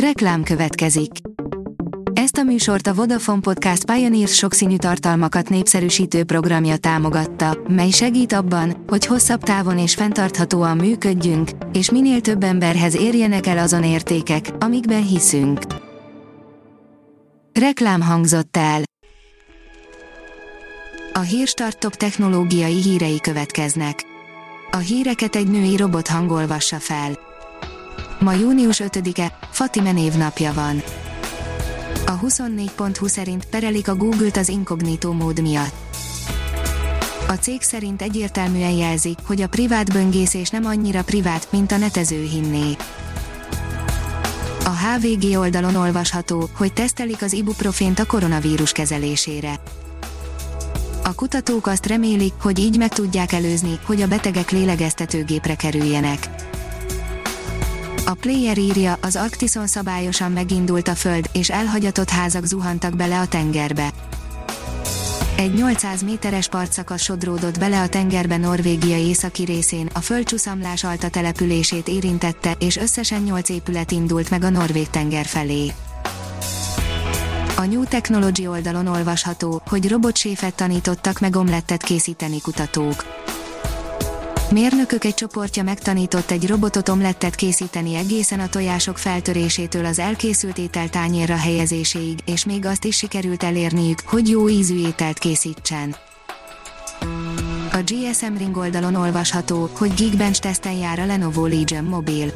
Reklám következik. Ezt a műsort a Vodafone Podcast Pioneers sokszínű tartalmakat népszerűsítő programja támogatta, mely segít abban, hogy hosszabb távon és fenntarthatóan működjünk, és minél több emberhez érjenek el azon értékek, amikben hiszünk. Reklám hangzott el. A Hírstart top technológiai hírei következnek. A híreket egy női robot hangolvassa fel. Ma június 5-e, Fatime névnapja van. A 24.20 szerint perelik a Google-t az inkognitó mód miatt. A cég szerint egyértelműen jelzi, hogy a privát böngészés nem annyira privát, mint a netező hinné. A HVG oldalon olvasható, hogy tesztelik az ibuprofént a koronavírus kezelésére. A kutatók azt remélik, hogy így meg tudják előzni, hogy a betegek lélegeztetőgépre kerüljenek. A player írja, az Arktison szabályosan megindult a föld, és elhagyatott házak zuhantak bele a tengerbe. Egy 800 méteres partszakasz sodródott bele a tengerbe Norvégia északi részén, a földcsúszamlás alta települését érintette, és összesen 8 épület indult meg a Norvég tenger felé. A New Technology oldalon olvasható, hogy robotséfet tanítottak meg omlettet készíteni kutatók. Mérnökök egy csoportja megtanított egy robotot omlettet készíteni egészen a tojások feltörésétől az elkészült étel tányérra helyezéséig, és még azt is sikerült elérniük, hogy jó ízű ételt készítsen. A GSM Ring oldalon olvasható, hogy Geekbench teszten jár a Lenovo Legion mobil.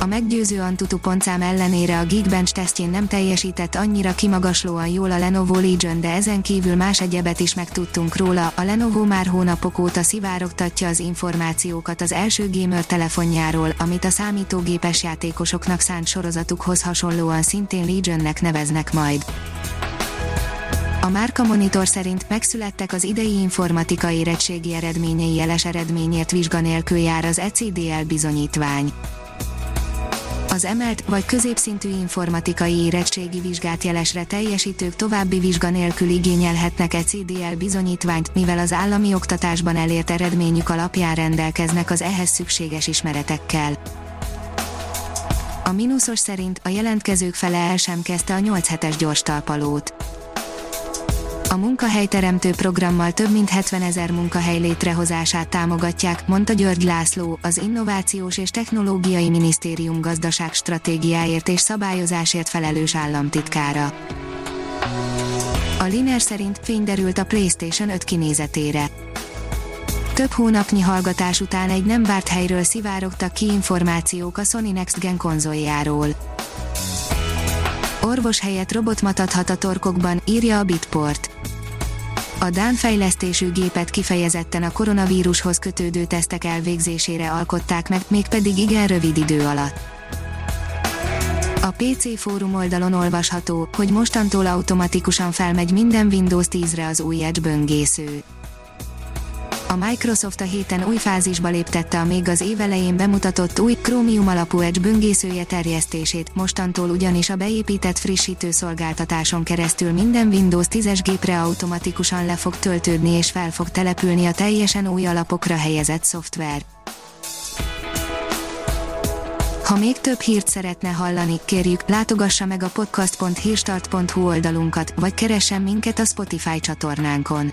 A meggyőző Antutu pontszám ellenére a Geekbench tesztjén nem teljesített annyira kimagaslóan jól a Lenovo Legion, de ezen kívül más egyebet is megtudtunk róla. A Lenovo már hónapok óta szivárogtatja az információkat az első gamer telefonjáról, amit a számítógépes játékosoknak szánt sorozatukhoz hasonlóan szintén Legionnek neveznek majd. A Márka Monitor szerint megszülettek az idei informatikai érettségi eredményei jeles eredményért vizsganélkül jár az ECDL bizonyítvány az emelt vagy középszintű informatikai érettségi vizsgát jelesre teljesítők további vizsga nélkül igényelhetnek egy CDL bizonyítványt, mivel az állami oktatásban elért eredményük alapján rendelkeznek az ehhez szükséges ismeretekkel. A mínuszos szerint a jelentkezők fele el sem kezdte a 8 hetes gyors talpalót a munkahelyteremtő programmal több mint 70 ezer munkahely létrehozását támogatják, mondta György László, az Innovációs és Technológiai Minisztérium gazdaság stratégiáért és szabályozásért felelős államtitkára. A Liner szerint fényderült a PlayStation 5 kinézetére. Több hónapnyi hallgatás után egy nem várt helyről szivárogtak ki információk a Sony Next Gen konzoljáról. Orvos helyett robot matadhat a torkokban, írja a Bitport. A Dán fejlesztésű gépet kifejezetten a koronavírushoz kötődő tesztek elvégzésére alkották meg, mégpedig igen rövid idő alatt. A PC fórum oldalon olvasható, hogy mostantól automatikusan felmegy minden Windows 10-re az új Edge böngésző. A Microsoft a héten új fázisba léptette a még az évelején bemutatott új Chromium alapú Edge böngészője terjesztését, mostantól ugyanis a beépített frissítő szolgáltatáson keresztül minden Windows 10-es gépre automatikusan le fog töltődni és fel fog települni a teljesen új alapokra helyezett szoftver. Ha még több hírt szeretne hallani, kérjük, látogassa meg a podcast.hírstart.hu oldalunkat, vagy keressen minket a Spotify csatornánkon